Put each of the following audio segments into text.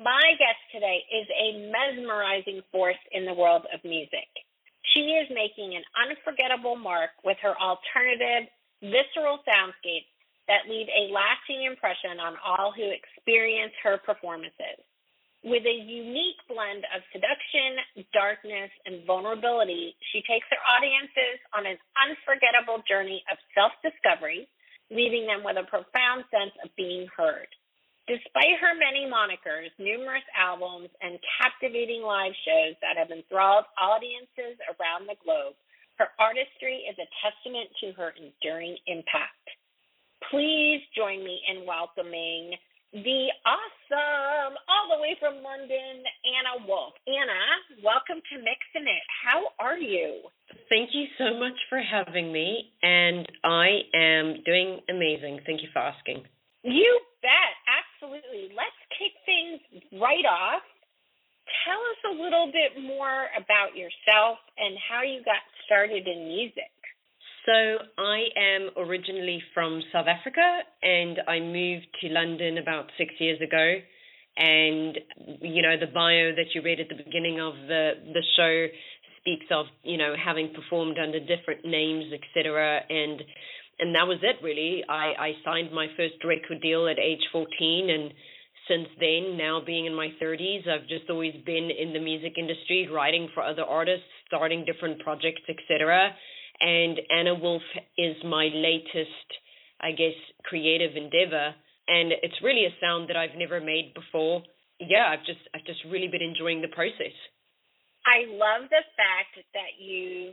My guest today is a mesmerizing force in the world of music. She is making an unforgettable mark with her alternative, visceral soundscapes that leave a lasting impression on all who experience her performances. With a unique blend of seduction, darkness, and vulnerability, she takes her audiences on an unforgettable journey of self discovery, leaving them with a profound sense of being heard. Despite her many monikers, numerous albums, and captivating live shows that have enthralled audiences around the globe, her artistry is a testament to her enduring impact. Please join me in welcoming the awesome, all the way from London, Anna Wolf. Anna, welcome to Mixing It. How are you? Thank you so much for having me, and I am doing amazing. Thank you for asking. You bet. Absolutely. Let's kick things right off. Tell us a little bit more about yourself and how you got started in music. So, I am originally from South Africa and I moved to London about six years ago. And, you know, the bio that you read at the beginning of the, the show speaks of, you know, having performed under different names, etc. And and that was it really. I, I signed my first record deal at age 14 and since then, now being in my 30s, I've just always been in the music industry, writing for other artists, starting different projects, etc. And Anna Wolf is my latest, I guess, creative endeavor. And it's really a sound that I've never made before. Yeah, I've just I've just really been enjoying the process. I love the fact that you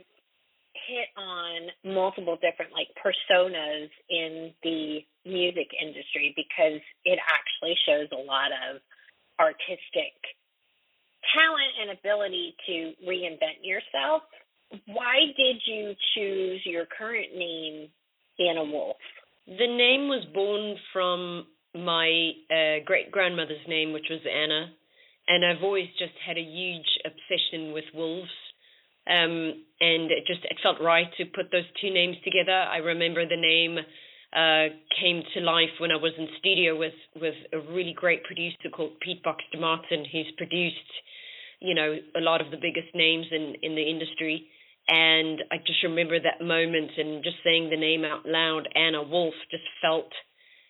hit on multiple different like personas in the music industry because it actually shows a lot of artistic talent and ability to reinvent yourself. Why did you choose your current name, Anna Wolf? The name was born from my uh, great grandmother's name, which was Anna, and I've always just had a huge obsession with wolves um, and it just it felt right to put those two names together. I remember the name uh, came to life when I was in studio with with a really great producer called Pete Box Martin, who's produced, you know, a lot of the biggest names in in the industry. And I just remember that moment and just saying the name out loud, Anna Wolf, just felt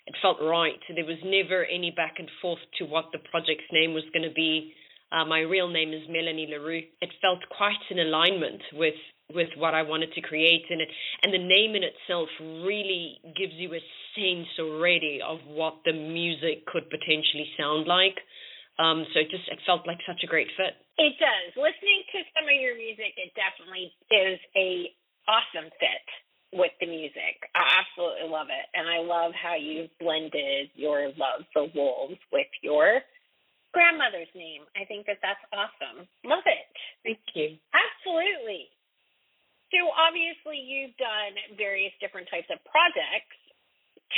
it felt right. There was never any back and forth to what the project's name was going to be. Uh, my real name is Melanie Leroux. It felt quite in alignment with with what I wanted to create, and it and the name in itself really gives you a sense already of what the music could potentially sound like. Um, so it just it felt like such a great fit. It does. Listening to some of your music, it definitely is a awesome fit with the music. I absolutely love it, and I love how you blended your love for wolves with your grandmother's name. I think that that's awesome. Love it. Thank you. Absolutely. So obviously you've done various different types of projects.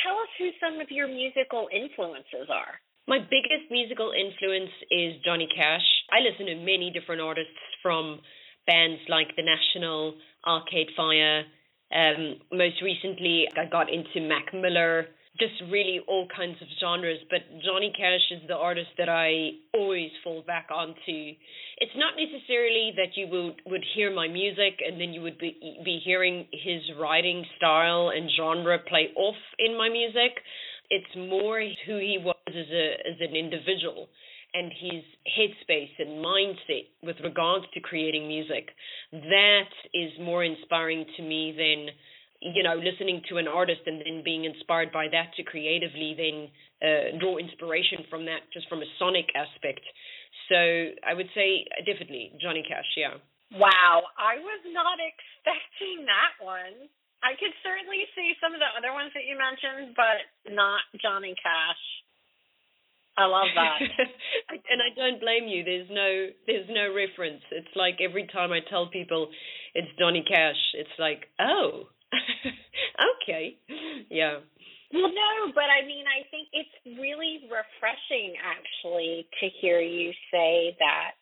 Tell us who some of your musical influences are. My biggest musical influence is Johnny Cash. I listen to many different artists from bands like The National, Arcade Fire. Um, most recently, I got into Mac Miller, just really all kinds of genres. But Johnny Cash is the artist that I always fall back onto. It's not necessarily that you would would hear my music and then you would be be hearing his writing style and genre play off in my music. It's more who he was as a as an individual and his headspace and mindset with regards to creating music. That is more inspiring to me than you know, listening to an artist and then being inspired by that to creatively then uh, draw inspiration from that, just from a sonic aspect. So I would say definitely Johnny Cash, yeah. Wow, I was not expecting that one. I could certainly see some of the other ones that you mentioned, but not Johnny Cash. I love that. and I don't blame you. There's no there's no reference. It's like every time I tell people it's Johnny Cash, it's like, "Oh. okay." Yeah. Well, no, but I mean, I think it's really refreshing actually to hear you say that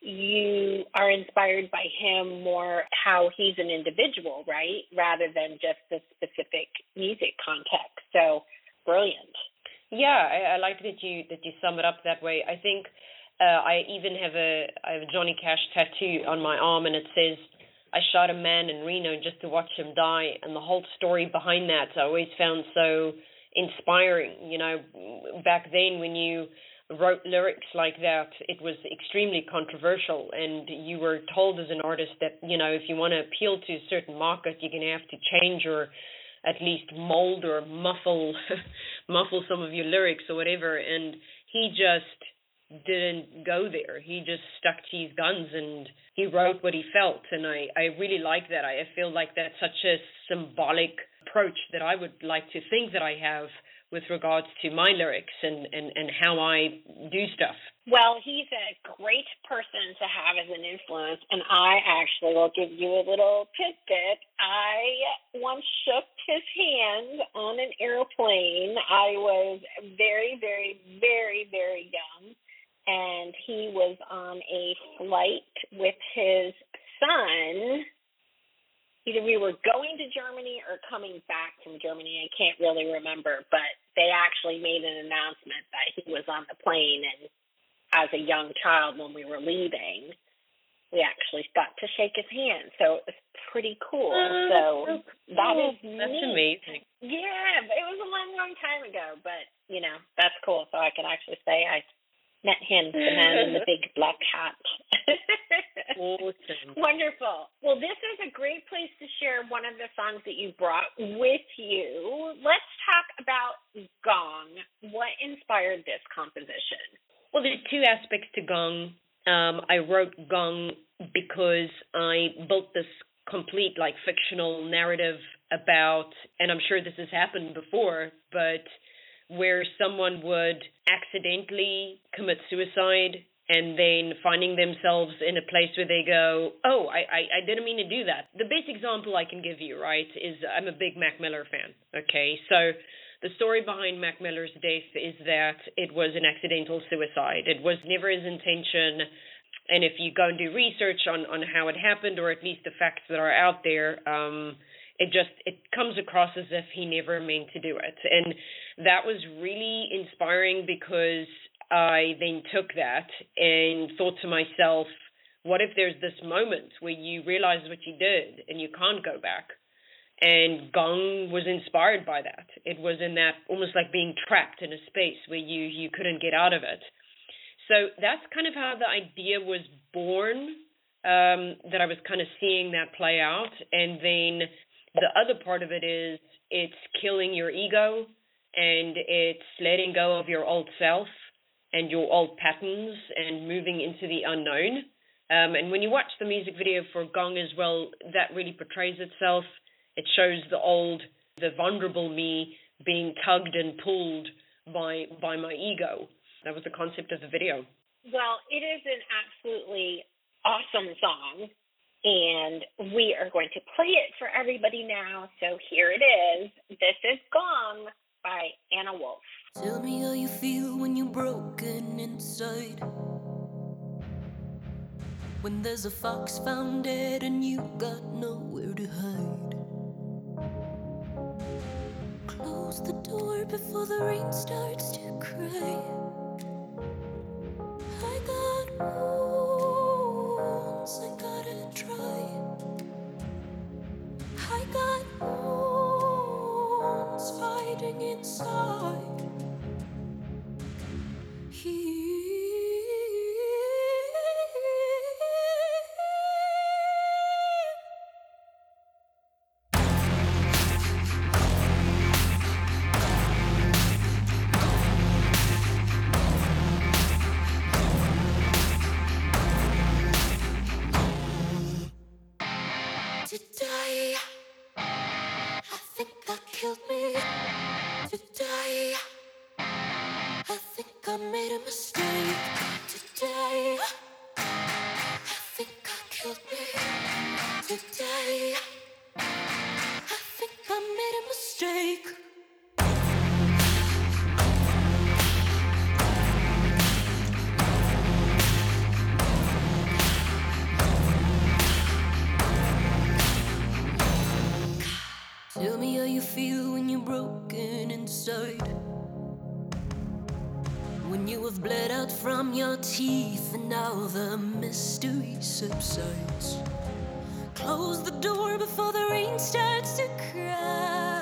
you are inspired by him more how he's an individual, right? Rather than just the specific music context. So brilliant. Yeah, I, I like that you that you sum it up that way. I think uh, I even have a I have a Johnny Cash tattoo on my arm, and it says, "I shot a man in Reno just to watch him die," and the whole story behind that I always found so inspiring. You know, back then when you wrote lyrics like that, it was extremely controversial, and you were told as an artist that you know if you want to appeal to a certain market, you're going to have to change or at least mold or muffle muffle some of your lyrics or whatever. And he just didn't go there. He just stuck to his guns and he wrote what he felt. And I I really like that. I feel like that's such a symbolic approach that I would like to think that I have with regards to my lyrics and, and, and how I do stuff. Well, he's a great person to have as an influence, and I actually will give you a little tidbit. I once shook his hand on an airplane. I was very, very, very, very young, and he was on a flight with his son either we were going to Germany or coming back from Germany. I can't really remember, but they actually made an announcement that he was on the plane. And as a young child, when we were leaving, we actually got to shake his hand. So it was pretty cool. Uh, so that is that's neat. amazing. Yeah, it was a long, long time ago, but you know that's cool. So I can actually say I met him, the man in the big black hat. awesome. Wonderful. Well, this is a great place to share one of the songs that you brought with you. Let's talk about Gong. What inspired this composition? Well, there's two aspects to Gong. Um, I wrote Gong because I built this complete, like, fictional narrative about, and I'm sure this has happened before, but where someone would accidentally commit suicide and then finding themselves in a place where they go, oh, I, I, I didn't mean to do that. The best example I can give you, right, is I'm a big Mac Miller fan. Okay, so the story behind Mac Miller's death is that it was an accidental suicide. It was never his intention. And if you go and do research on, on how it happened, or at least the facts that are out there, um, it just it comes across as if he never meant to do it and that was really inspiring because i then took that and thought to myself what if there's this moment where you realize what you did and you can't go back and gong was inspired by that it was in that almost like being trapped in a space where you you couldn't get out of it so that's kind of how the idea was born um, that I was kind of seeing that play out. And then the other part of it is it's killing your ego and it's letting go of your old self and your old patterns and moving into the unknown. Um, and when you watch the music video for Gong as well, that really portrays itself. It shows the old, the vulnerable me being tugged and pulled by by my ego. That was the concept of the video. Well, it is an absolutely awesome song and we are going to play it for everybody now. So here it is. This is Gong by Anna Wolf. Tell me how you feel when you're broken inside. When there's a fox found dead and you got nowhere to hide. Close the door before the rain starts to cry. I got wounds, I gotta try. I got wounds fighting inside. Bled out from your teeth and now the mystery subsides. Close the door before the rain starts to cry.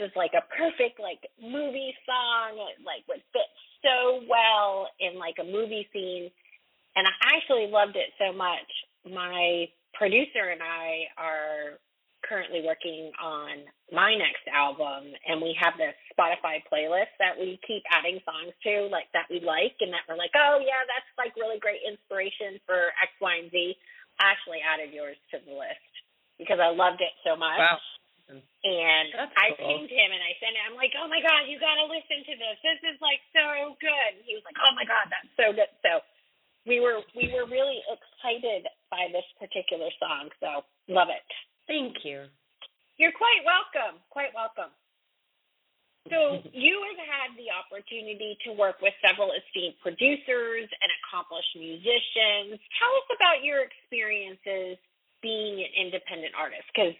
Is like a perfect like movie song. It like would fit so well in like a movie scene. And I actually loved it so much. My producer and I are currently working on my next album and we have this Spotify playlist that we keep adding songs to like that we like and that we're like, oh yeah, that's like really great inspiration for X, Y, and Z. I actually added yours to the list because I loved it so much. Wow. And That's I cool. pinged him and I sent it. I'm like, oh my god, you gotta listen to this. This is like so good. And he was like, oh my god, that's so good. So we were we were really excited by this particular song. So love it. Thank you. You're quite welcome. Quite welcome. So you have had the opportunity to work with several esteemed producers and accomplished musicians. Tell us about your experiences being an independent artist, because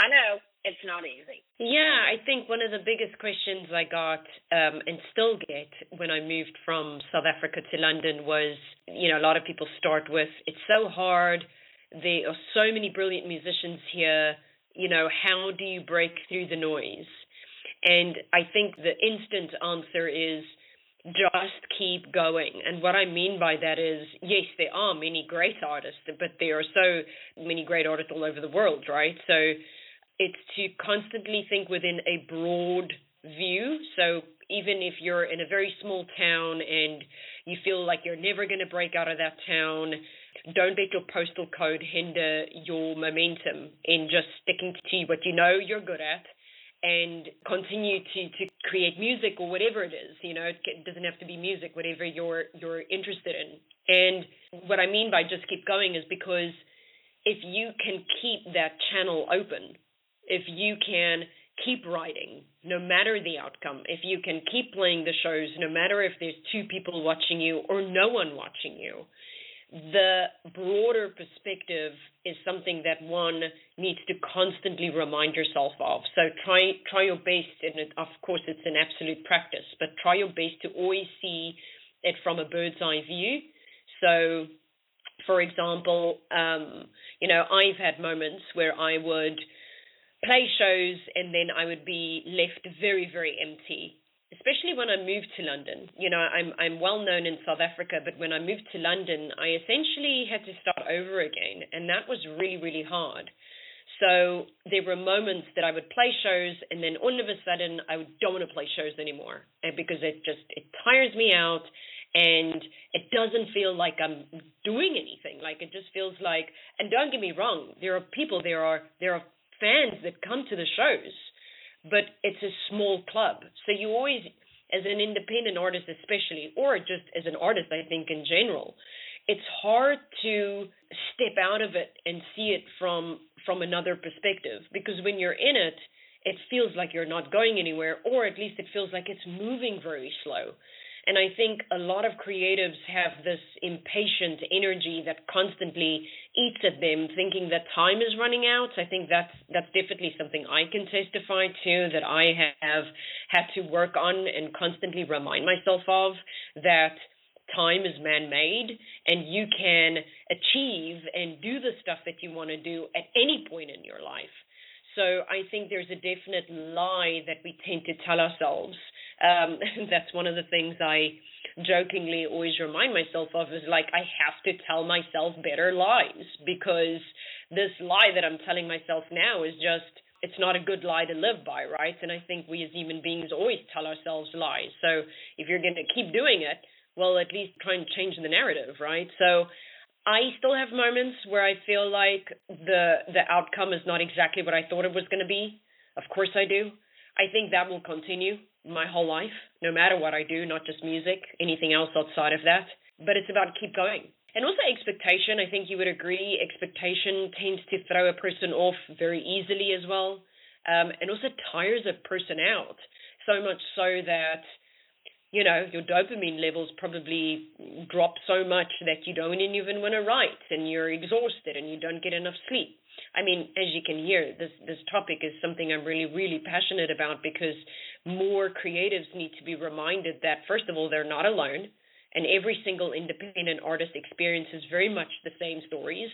I know it's not easy. Yeah, I think one of the biggest questions I got um, and still get when I moved from South Africa to London was, you know, a lot of people start with, it's so hard. There are so many brilliant musicians here. You know, how do you break through the noise? And I think the instant answer is just keep going. And what I mean by that is, yes, there are many great artists, but there are so many great artists all over the world, right? So it's to constantly think within a broad view. So even if you're in a very small town and you feel like you're never going to break out of that town, don't let your postal code hinder your momentum in just sticking to what you know you're good at and continue to, to create music or whatever it is. You know, it doesn't have to be music, whatever you're you're interested in. And what I mean by just keep going is because if you can keep that channel open, if you can keep writing no matter the outcome, if you can keep playing the shows no matter if there's two people watching you or no one watching you, the broader perspective is something that one needs to constantly remind yourself of. So try try your best, and it, of course it's an absolute practice, but try your best to always see it from a bird's eye view. So, for example, um, you know, I've had moments where I would play shows and then I would be left very, very empty. especially when I moved to London. You know, I'm I'm well known in South Africa, but when I moved to London, I essentially had to start over again, and that was really really hard. So there were moments that I would play shows, and then all of a sudden I don't want to play shows anymore, eh, because it just it tires me out, and it doesn't feel like I'm doing anything. Like it just feels like. And don't get me wrong, there are people, there are there are fans that come to the shows, but it's a small club, so you always as an independent artist especially or just as an artist i think in general it's hard to step out of it and see it from from another perspective because when you're in it, it feels like you're not going anywhere, or at least it feels like it's moving very slow. And I think a lot of creatives have this impatient energy that constantly eats at them, thinking that time is running out. I think that's that's definitely something I can testify to that I have had to work on and constantly remind myself of that time is man made and you can achieve and do the stuff that you want to do at any point in your life. So I think there's a definite lie that we tend to tell ourselves. Um, that's one of the things I jokingly always remind myself of is like I have to tell myself better lies because this lie that I'm telling myself now is just it's not a good lie to live by, right? And I think we as human beings always tell ourselves lies. So if you're going to keep doing it, well, at least try and change the narrative, right? So I still have moments where I feel like the the outcome is not exactly what I thought it was going to be. Of course I do. I think that will continue my whole life, no matter what I do, not just music, anything else outside of that. But it's about keep going. And also expectation, I think you would agree, expectation tends to throw a person off very easily as well. Um, and also tires a person out so much so that you know, your dopamine levels probably drop so much that you don't even want to write and you're exhausted and you don't get enough sleep. I mean, as you can hear, this this topic is something I'm really, really passionate about because more creatives need to be reminded that first of all, they're not alone and every single independent artist experiences very much the same stories.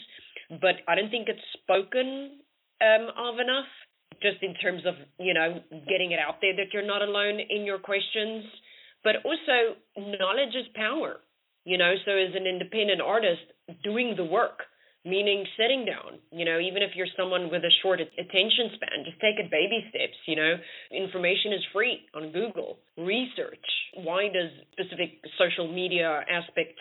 But I don't think it's spoken um, of enough, just in terms of, you know, getting it out there that you're not alone in your questions but also knowledge is power. You know, so as an independent artist, doing the work, meaning sitting down, you know, even if you're someone with a short attention span, just take it baby steps, you know. Information is free on Google. Research. Why does specific social media aspects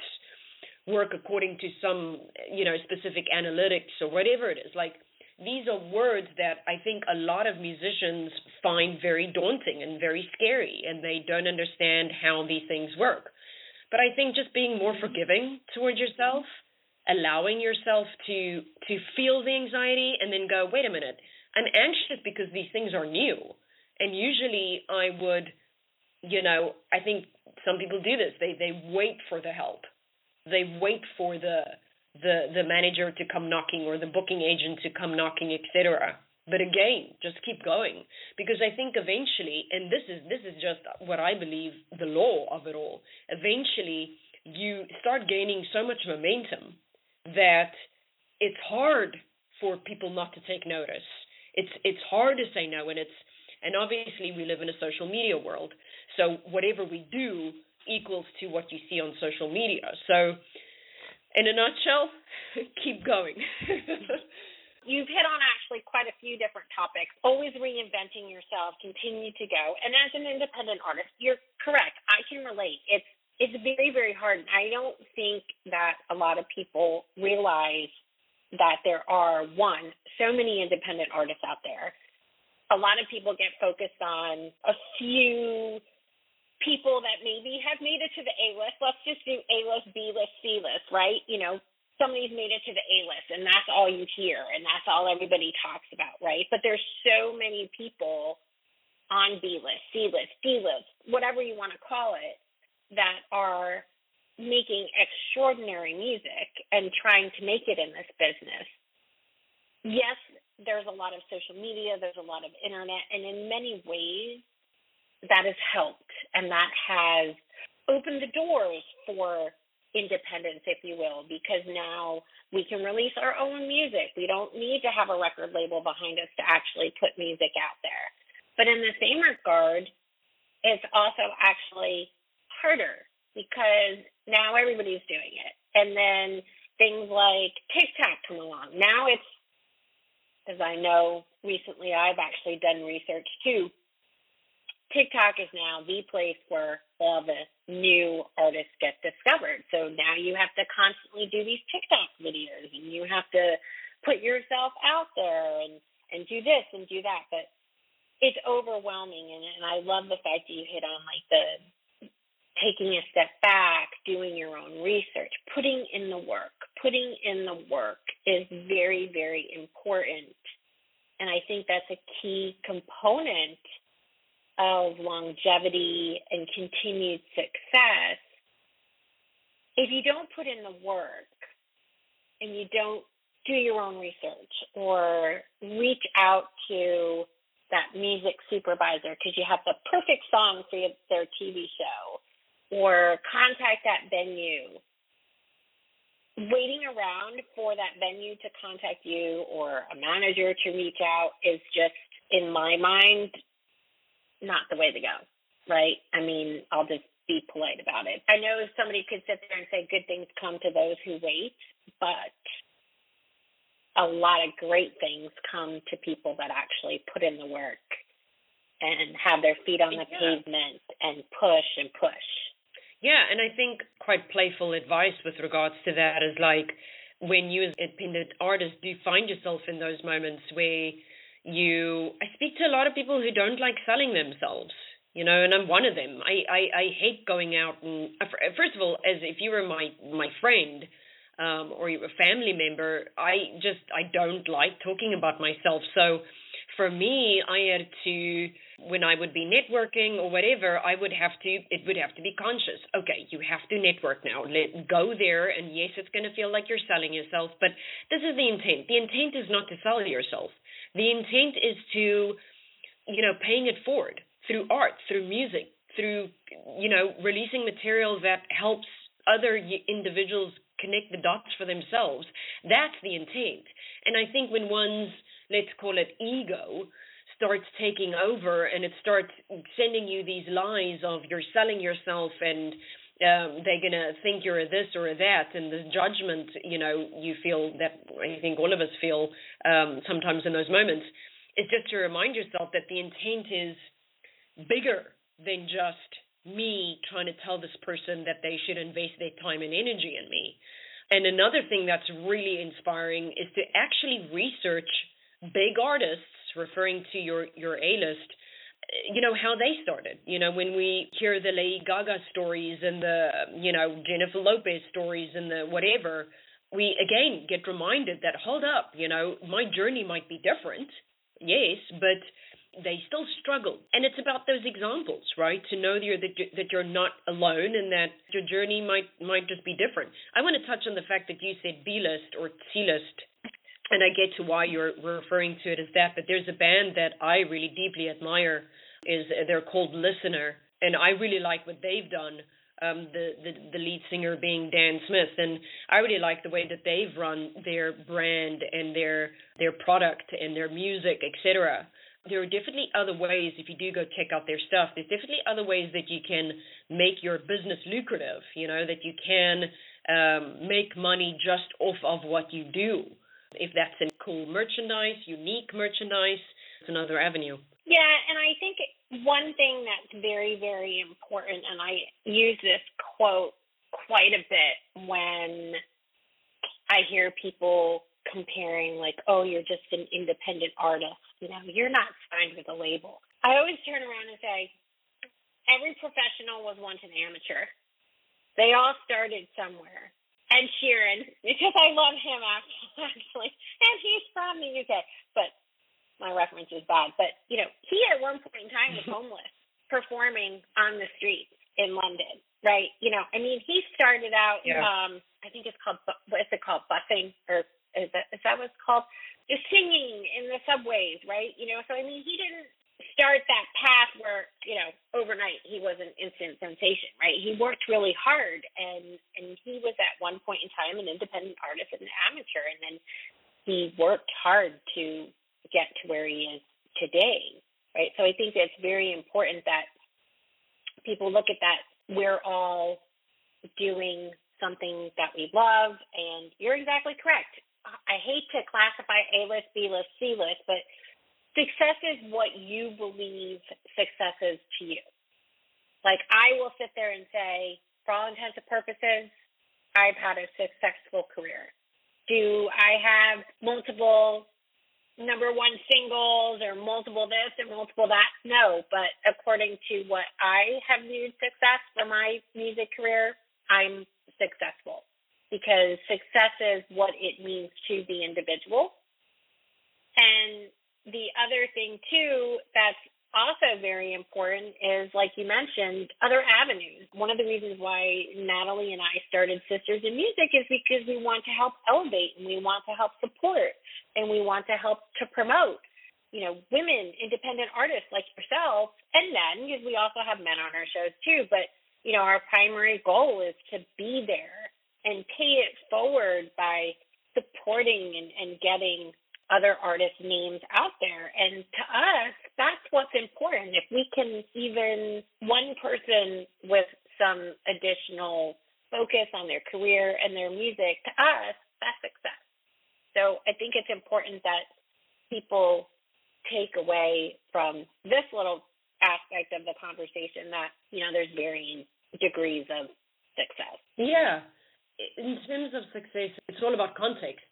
work according to some, you know, specific analytics or whatever it is? Like these are words that I think a lot of musicians find very daunting and very scary, and they don't understand how these things work. But I think just being more forgiving towards yourself, allowing yourself to to feel the anxiety, and then go, wait a minute, I'm anxious because these things are new, and usually I would, you know, I think some people do this. They they wait for the help, they wait for the the the manager to come knocking or the booking agent to come knocking, etc. But again, just keep going because I think eventually, and this is this is just what I believe the law of it all. Eventually, you start gaining so much momentum that it's hard for people not to take notice. It's it's hard to say no, and it's and obviously we live in a social media world, so whatever we do equals to what you see on social media. So in a nutshell, keep going. You've hit on actually quite a few different topics. Always reinventing yourself, continue to go. And as an independent artist, you're correct. I can relate. It's it's very very hard. I don't think that a lot of people realize that there are one so many independent artists out there. A lot of people get focused on a few people that maybe have made it to the A list. Let's just do A list, B list, C list, right? You know, somebody's made it to the A list and that's all you hear and that's all everybody talks about, right? But there's so many people on B list, C list, D list, whatever you want to call it, that are making extraordinary music and trying to make it in this business. Yes, there's a lot of social media, there's a lot of internet, and in many ways, that has helped and that has opened the doors for independence, if you will, because now we can release our own music. We don't need to have a record label behind us to actually put music out there. But in the same regard, it's also actually harder because now everybody's doing it. And then things like TikTok come along. Now it's, as I know recently, I've actually done research too. TikTok is now the place where all the new artists get discovered. So now you have to constantly do these TikTok videos and you have to put yourself out there and, and do this and do that. But it's overwhelming and, and I love the fact that you hit on like the taking a step back, doing your own research, putting in the work. Putting in the work is very, very important. And I think that's a key component of longevity and continued success. If you don't put in the work and you don't do your own research or reach out to that music supervisor because you have the perfect song for their TV show or contact that venue. Waiting around for that venue to contact you or a manager to reach out is just, in my mind, not the way to go, right? I mean, I'll just be polite about it. I know somebody could sit there and say good things come to those who wait, but a lot of great things come to people that actually put in the work and have their feet on the yeah. pavement and push and push. Yeah, and I think quite playful advice with regards to that is like when you as independent artist do find yourself in those moments where you I speak to a lot of people who don't like selling themselves, you know, and I'm one of them. I I, I hate going out and uh, first of all, as if you were my my friend um, or you're a family member, I just I don't like talking about myself. So for me, I had to when I would be networking or whatever, I would have to it would have to be conscious. Okay, you have to network now. Let go there and yes, it's going to feel like you're selling yourself, but this is the intent. The intent is not to sell yourself. The intent is to you know, paying it forward through art, through music, through you know, releasing material that helps other individuals connect the dots for themselves. That's the intent. And I think when one's let's call it ego starts taking over and it starts sending you these lies of you're selling yourself and um, they're gonna think you're a this or a that, and the judgment, you know, you feel that I think all of us feel um, sometimes in those moments, is just to remind yourself that the intent is bigger than just me trying to tell this person that they should invest their time and energy in me. And another thing that's really inspiring is to actually research big artists referring to your your A list, you know how they started. You know when we hear the Lady Gaga stories and the you know Jennifer Lopez stories and the whatever, we again get reminded that hold up, you know my journey might be different, yes, but they still struggle. And it's about those examples right? To know that you're that, you're, not alone and that your journey might might just be different. I want to touch on the fact that you said b list or c list and I get to why you're referring to it as that, but there's a band that I really deeply admire. Is they're called Listener, and I really like what they've done. Um, the, the the lead singer being Dan Smith, and I really like the way that they've run their brand and their their product and their music, etc. There are definitely other ways if you do go check out their stuff. There's definitely other ways that you can make your business lucrative. You know that you can um, make money just off of what you do if that's in cool merchandise, unique merchandise, it's another avenue. Yeah, and I think one thing that's very, very important, and I use this quote quite a bit when I hear people comparing, like, oh, you're just an independent artist. You know, you're not signed with a label. I always turn around and say, every professional was once an amateur. They all started somewhere. Ed Sheeran because I love him actually, and he's from the UK. But my reference is bad. But you know, he at one point in time was homeless, performing on the streets in London. Right? You know, I mean, he started out. Yeah. Um, I think it's called what is it called busing or is that is that what it's called? Just singing in the subways, right? You know, so I mean, he didn't start that path where you know overnight he was an instant sensation right he worked really hard and and he was at one point in time an independent artist and an amateur and then he worked hard to get to where he is today right so i think it's very important that people look at that, we're all doing something that we love, and you're exactly correct. I hate to classify A list, B list, C list, but success is what you believe success is to you. Like I will sit there and say, for all intents and purposes, I've had a successful career. Do I have multiple number one singles or multiple this or multiple that? No, but according to what I have viewed success for my music career, I'm successful because success is what it means to the individual. And the other thing too that's also very important is, like you mentioned, other avenues. One of the reasons why Natalie and I started Sisters in Music is because we want to help elevate and we want to help support and we want to help to promote, you know, women, independent artists like yourself and men, because we also have men on our shows too. But, you know, our primary goal is to be there and pay it forward by supporting and, and getting other artist names out there. And to us, that's what's important. If we can even one person with some additional focus on their career and their music, to us, that's success. So I think it's important that people take away from this little aspect of the conversation that, you know, there's varying degrees of success. Yeah. In terms of success, it's all about context.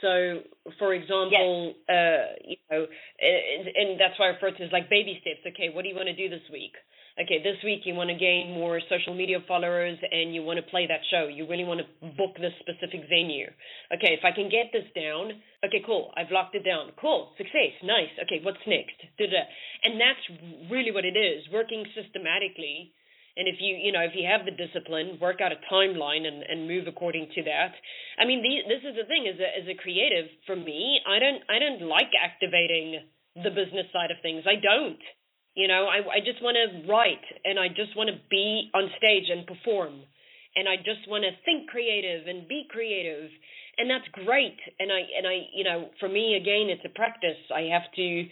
So, for example, yes. uh, you know, and, and that's why I refer to it as like baby steps. Okay, what do you want to do this week? Okay, this week you want to gain more social media followers and you want to play that show. You really want to book this specific venue. Okay, if I can get this down, okay, cool. I've locked it down. Cool, success, nice. Okay, what's next? Da-da. And that's really what it is, working systematically and if you you know if you have the discipline work out a timeline and and move according to that. I mean the, this is the thing as a as a creative for me i don't i don't like activating the business side of things. I don't. You know i i just want to write and i just want to be on stage and perform. And i just want to think creative and be creative. And that's great. And i and i you know for me again it's a practice. I have to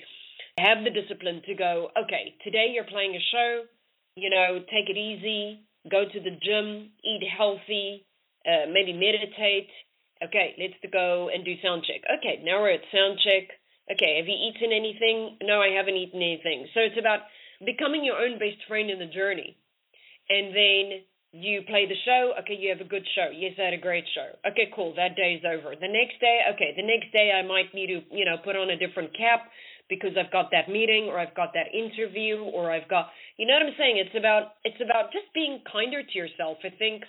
have the discipline to go okay today you're playing a show you know, take it easy, go to the gym, eat healthy, uh, maybe meditate. Okay, let's go and do sound check. Okay, now we're at sound check. Okay, have you eaten anything? No, I haven't eaten anything. So it's about becoming your own best friend in the journey. And then you play the show. Okay, you have a good show. Yes, I had a great show. Okay, cool. That day's over. The next day, okay, the next day I might need to, you know, put on a different cap because I've got that meeting or I've got that interview or I've got you know what I'm saying? It's about it's about just being kinder to yourself. I think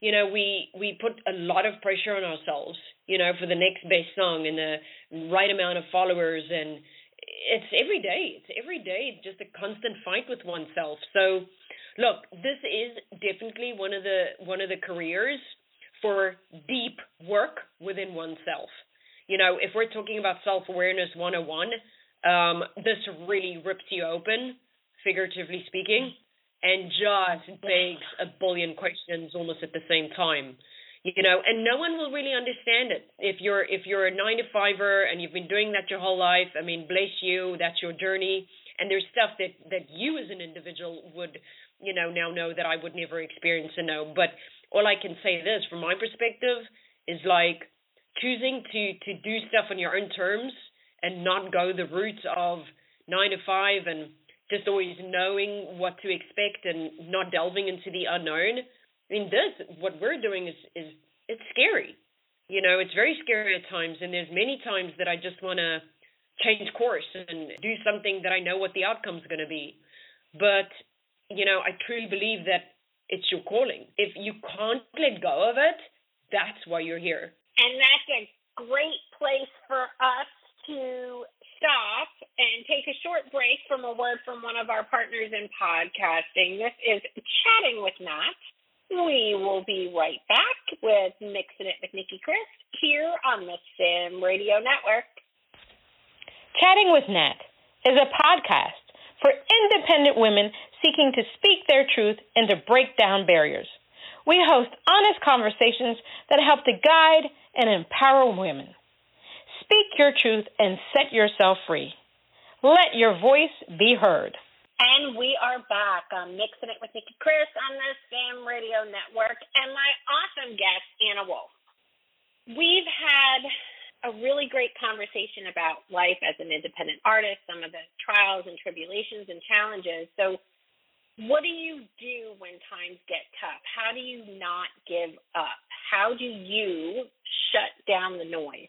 you know we we put a lot of pressure on ourselves, you know, for the next best song and the right amount of followers and it's every day. It's every day just a constant fight with oneself. So look, this is definitely one of the one of the careers for deep work within oneself. You know, if we're talking about self-awareness 101, um, this really rips you open, figuratively speaking, and just begs a billion questions almost at the same time. You know, and no one will really understand it. If you're if you're a nine to fiver and you've been doing that your whole life, I mean, bless you, that's your journey. And there's stuff that that you as an individual would, you know, now know that I would never experience and know. But all I can say this from my perspective is like choosing to to do stuff on your own terms and not go the route of nine to five and just always knowing what to expect and not delving into the unknown. I mean, this what we're doing is is it's scary. You know, it's very scary at times, and there's many times that I just want to change course and do something that I know what the outcome's going to be. But you know, I truly believe that it's your calling. If you can't let go of it, that's why you're here. And that's a great place for us to stop and take a short break from a word from one of our partners in podcasting. This is Chatting with Nat. We will be right back with Mixing It with Nicki Kris here on the Sim Radio Network. Chatting with Nat is a podcast for independent women seeking to speak their truth and to break down barriers. We host honest conversations that help to guide and empower women. Speak your truth and set yourself free. Let your voice be heard. And we are back on Mixing It with Nicki Kris on the Sim Radio Network and my awesome guest, Anna Wolf. We've had a really great conversation about life as an independent artist, some of the trials and tribulations and challenges. So, what do you do when times get tough? How do you not give up? How do you shut down the noise?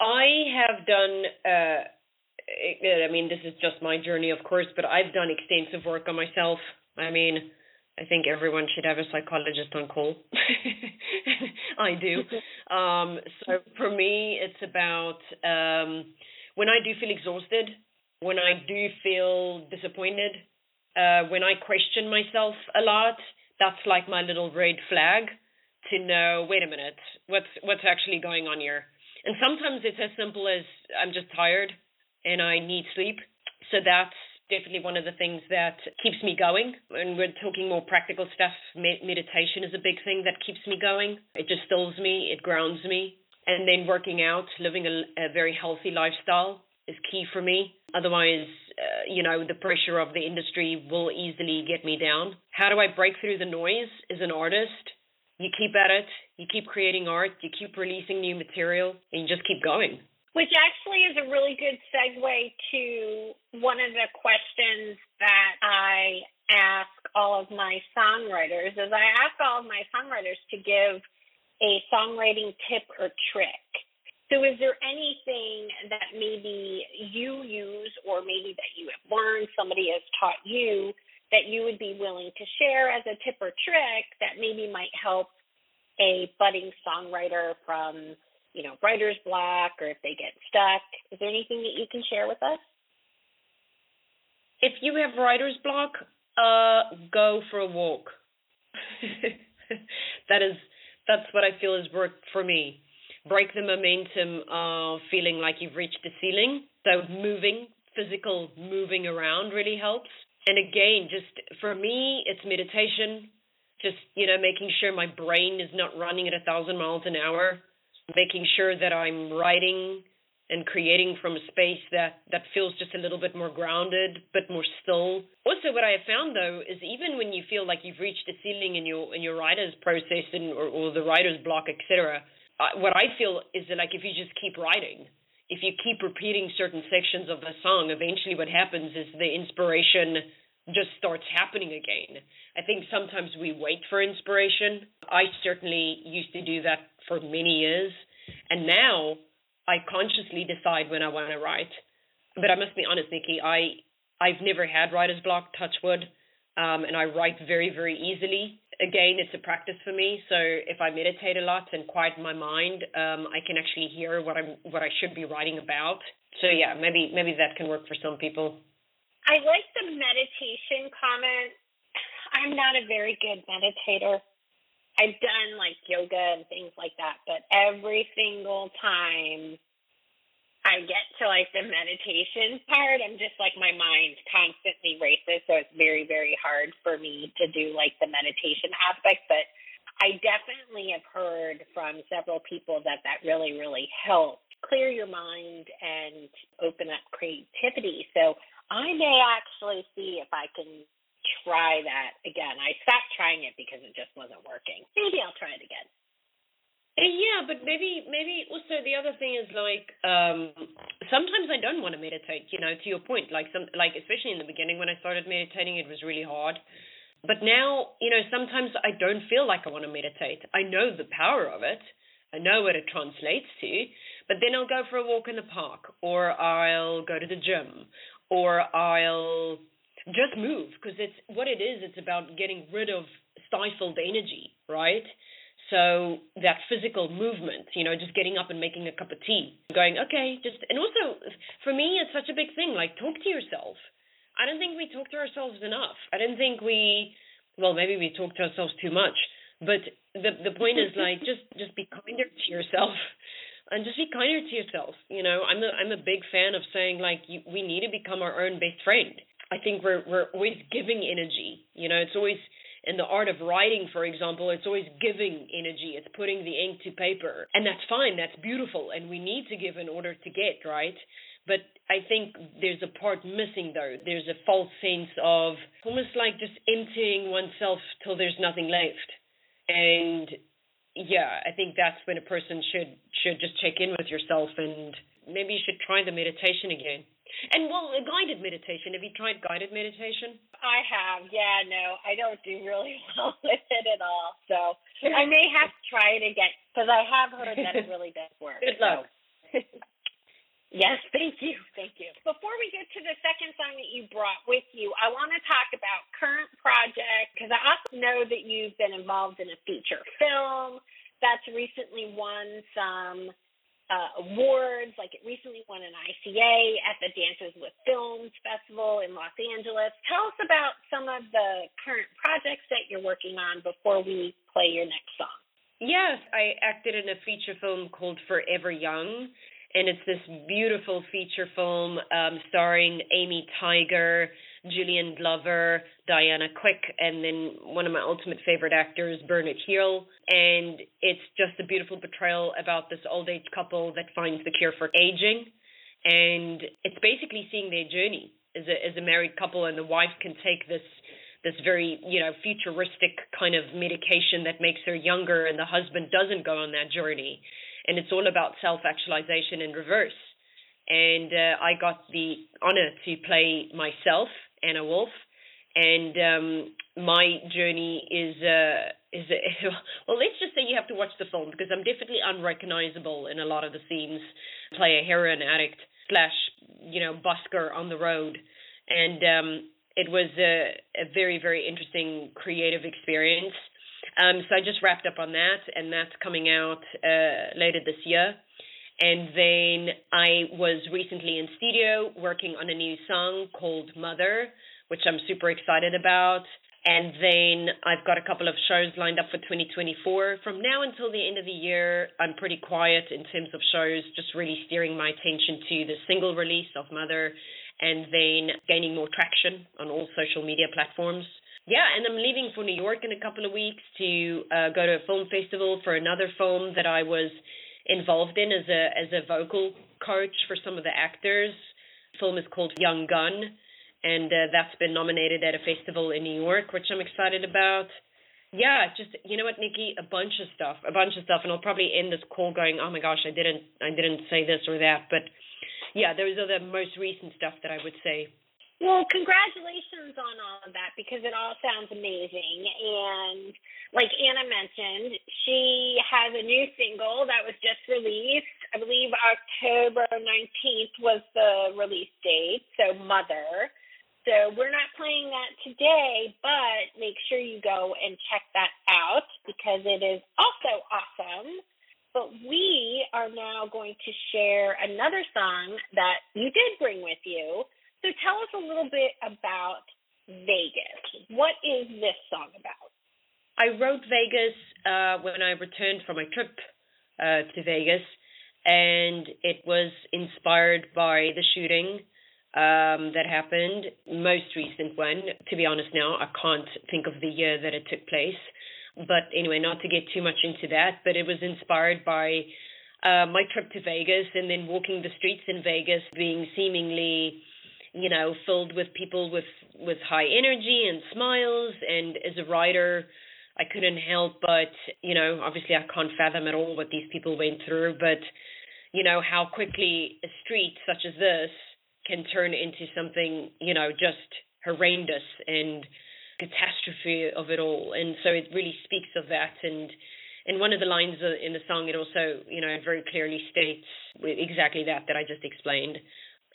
I have done. Uh, I mean, this is just my journey, of course, but I've done extensive work on myself. I mean, I think everyone should have a psychologist on call. I do. Um, so for me, it's about um, when I do feel exhausted, when I do feel disappointed, uh, when I question myself a lot. That's like my little red flag to know. Wait a minute, what's what's actually going on here? And sometimes it's as simple as I'm just tired and I need sleep. So that's definitely one of the things that keeps me going. And we're talking more practical stuff. meditation is a big thing that keeps me going. It just stills me, it grounds me. And then working out, living a, a very healthy lifestyle is key for me. Otherwise, uh, you know, the pressure of the industry will easily get me down. How do I break through the noise as an artist? You keep at it, you keep creating art, you keep releasing new material, and you just keep going. Which actually is a really good segue to one of the questions that I ask all of my songwriters is I ask all of my songwriters to give a songwriting tip or trick. So is there anything that maybe you use or maybe that you have learned, somebody has taught you that you would be willing to share as a tip or trick that maybe might help a budding songwriter from you know, writer's block or if they get stuck. Is there anything that you can share with us? If you have writer's block, uh, go for a walk. that is that's what I feel has worked for me. Break the momentum of feeling like you've reached the ceiling. So moving, physical moving around really helps. And again, just for me, it's meditation. Just, you know, making sure my brain is not running at a thousand miles an hour making sure that I'm writing and creating from a space that that feels just a little bit more grounded, but more still. Also, what I have found though is even when you feel like you've reached a ceiling in your in your writer's process and or, or the writer's block, etc. What I feel is that like if you just keep writing, if you keep repeating certain sections of the song, eventually what happens is the inspiration just starts happening again. I think sometimes we wait for inspiration. I certainly used to do that for many years, and now I consciously decide when I want to write. But I must be honest, Nicki, I I've never had writer's block, touch wood, um, and I write very very easily. Again, it's a practice for me. So if I meditate a lot and quiet my mind, um, I can actually hear what I'm what I should be writing about. So yeah, maybe maybe that can work for some people. I like the meditation comment. I'm not a very good meditator. I've done like yoga and things like that, but every single time I get to like the meditation part, I'm just like my mind constantly races, so it's very very hard for me to do like the meditation aspect, but I definitely have heard from several people that that really really helps clear your mind and open up creativity. So I may actually see if I can try that again. I stopped trying it because it just wasn't working. Maybe I'll try it again. Uh, yeah, but maybe maybe also the other thing is like um sometimes I don't want to meditate, you know, to your point. Like some like especially in the beginning when I started meditating it was really hard. But now, you know, sometimes I don't feel like I want to meditate. I know the power of it. I know what it translates to, but then I'll go for a walk in the park or I'll go to the gym or I'll just move because it's what it is. It's about getting rid of stifled energy, right? So that physical movement, you know, just getting up and making a cup of tea, going, okay, just, and also for me, it's such a big thing. Like, talk to yourself. I don't think we talk to ourselves enough. I don't think we, well, maybe we talk to ourselves too much. But the the point is like, just just be kinder to yourself and just be kinder to yourself. You know, I'm a I'm a big fan of saying like you, we need to become our own best friend. I think we're we're always giving energy. You know, it's always in the art of writing, for example, it's always giving energy. It's putting the ink to paper, and that's fine. That's beautiful, and we need to give in order to get right. But I think there's a part missing though. There's a false sense of almost like just emptying oneself till there's nothing left. And yeah, I think that's when a person should should just check in with yourself and maybe you should try the meditation again. And well, guided meditation. Have you tried guided meditation? I have. Yeah, no, I don't do really well with it at all. So I may have to try it again because I have heard that it really does work. Good luck. So. yes, thank you, thank you. Before we get to the second song that you brought with you, I want to talk about current projects because I also know that you've been involved in a feature film that's recently won some uh, awards. Like it recently won an ICA at the Dances with Films Festival in Los Angeles. Tell us about some of the current projects that you're working on before we play your next song. Yes, I acted in a feature film called Forever Young. And it's this beautiful feature film um, starring Amy Tiger, Julian Glover, Diana Quick, and then one of my ultimate favorite actors, Bernard Hill. And it's just a beautiful portrayal about this old age couple that finds the cure for aging. And it's basically seeing their journey as a, as a married couple, and the wife can take this this very you know futuristic kind of medication that makes her younger, and the husband doesn't go on that journey. And it's all about self actualization in reverse. And uh, I got the honor to play myself Anna Wolf, and um, my journey is uh, is uh, well. Let's just say you have to watch the film because I'm definitely unrecognizable in a lot of the scenes. Play a heroin addict slash you know busker on the road, and um, it was a, a very very interesting creative experience. Um, so I just wrapped up on that, and that's coming out uh, later this year. And then I was recently in studio working on a new song called Mother, which I'm super excited about. And then I've got a couple of shows lined up for 2024. From now until the end of the year, I'm pretty quiet in terms of shows, just really steering my attention to the single release of Mother and then gaining more traction on all social media platforms. Yeah, and I'm leaving for New York in a couple of weeks to uh, go to a film festival for another film that I was involved in as a as a vocal coach for some of the actors. The film is called Young Gun, and uh, that's been nominated at a festival in New York, which I'm excited about. Yeah, just you know what, Nicki, a bunch of stuff, a bunch of stuff, and I'll probably end this call going, oh my gosh, I didn't, I didn't say this or that, but yeah, those are the most recent stuff that I would say. Well, congratulations on all of that because it all sounds amazing. And like Anna mentioned, she has a new single that was just released. I believe October 19th was the release date. So, Mother. So, we're not playing that today, but make sure you go and check that out because it is also awesome. But we are now going to share another song that you did bring with you so tell us a little bit about Vegas. What is this song about? I wrote Vegas uh, when I returned from my trip uh, to Vegas, and it was inspired by the shooting um, that happened, most recent one. To be honest, now I can't think of the year that it took place. But anyway, not to get too much into that, but it was inspired by uh, my trip to Vegas and then walking the streets in Vegas being seemingly you know, filled with people with with high energy and smiles. And as a writer, I couldn't help but, you know, obviously I can't fathom at all what these people went through, but you know how quickly a street such as this can turn into something, you know, just horrendous and catastrophe of it all. And so it really speaks of that and in one of the lines in the song, it also, you know, very clearly states exactly that that I just explained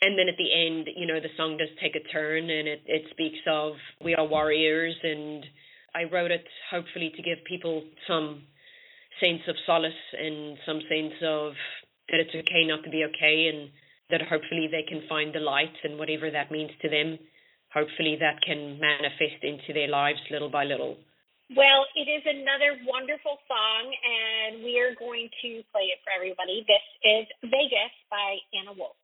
and then at the end, you know, the song does take a turn and it, it speaks of we are warriors and I wrote it hopefully to give people some sense of solace and some sense of that it's okay not to be okay and that hopefully they can find the light and whatever that means to them. Hopefully that can manifest into their lives little by little. Well, it is another wonderful song, and we are going to play it for everybody. This is Vegas by Anna Wolf.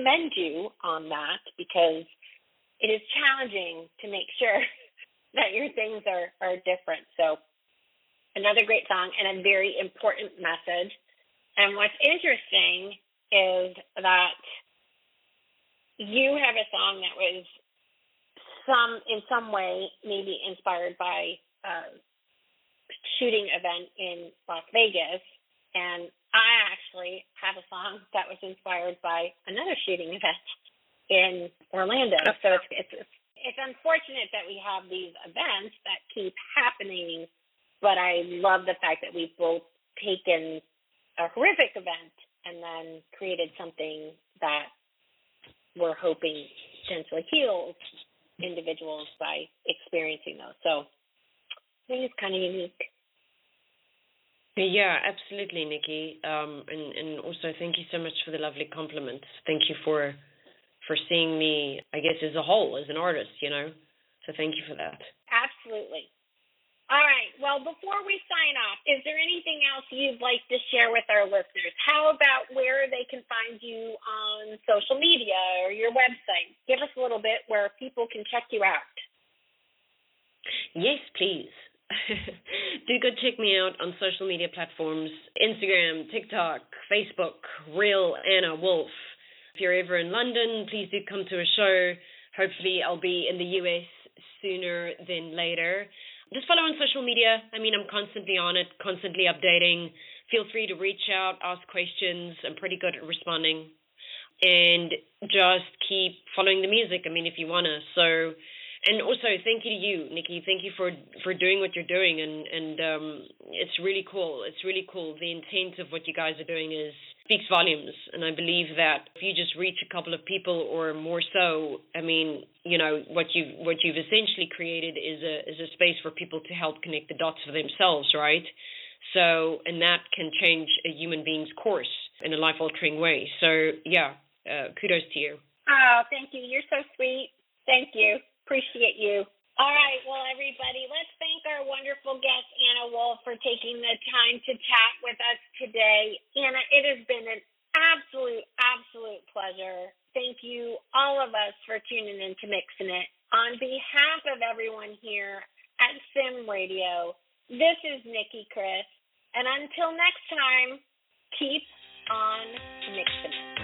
commend you on that because it is challenging to make sure that your things are, are different. So another great song and a very important message. And what's interesting is that you have a song that was some in some way maybe inspired by a shooting event in Las Vegas and I actually have a song that was inspired by another shooting event in Orlando. Oh, so it's it's it's unfortunate that we have these events that keep happening, but I love the fact that we've both taken a horrific event and then created something that we're hoping potentially heals individuals by experiencing those. So I think it's kind of unique. Yeah, absolutely, Nicki. Um, and and also thank you so much for the lovely compliments. Thank you for for seeing me, I guess, as a whole, as an artist. You know, so thank you for that. Absolutely. All right. Well, before we sign off, is there anything else you'd like to share with our listeners? How about where they can find you on social media or your website? Give us a little bit where people can check you out. Yes, please. Do go check me out on social media platforms Instagram, TikTok, Facebook, Real Anna Wolf. If you're ever in London, please do come to a show. Hopefully, I'll be in the US sooner than later just follow on social media. I mean, I'm constantly on it, constantly updating. Feel free to reach out, ask questions. I'm pretty good at responding. And just keep following the music. I mean, if you want to. So, and also thank you to you, Nicki. Thank you for for doing what you're doing, and and um, it's really cool. It's really cool. The intent of what you guys are doing is speaks volumes. And I believe that if you just reach a couple of people or more so, I mean, you know, what you what you've essentially created is a is a space for people to help connect the dots for themselves, right? So, and that can change a human being's course in a life altering way. So, yeah, uh, kudos to you. Oh, thank you. You're so sweet. Thank you. Appreciate you. All right, well, everybody, let's thank our wonderful guest, Anna Wolf, for taking the time to chat with us today. Anna, it has been an absolute, absolute pleasure. Thank you, all of us, for tuning in to Mixing It. On behalf of everyone here at Sim Radio, this is Nicki Kris. And until next time, keep on mixing it.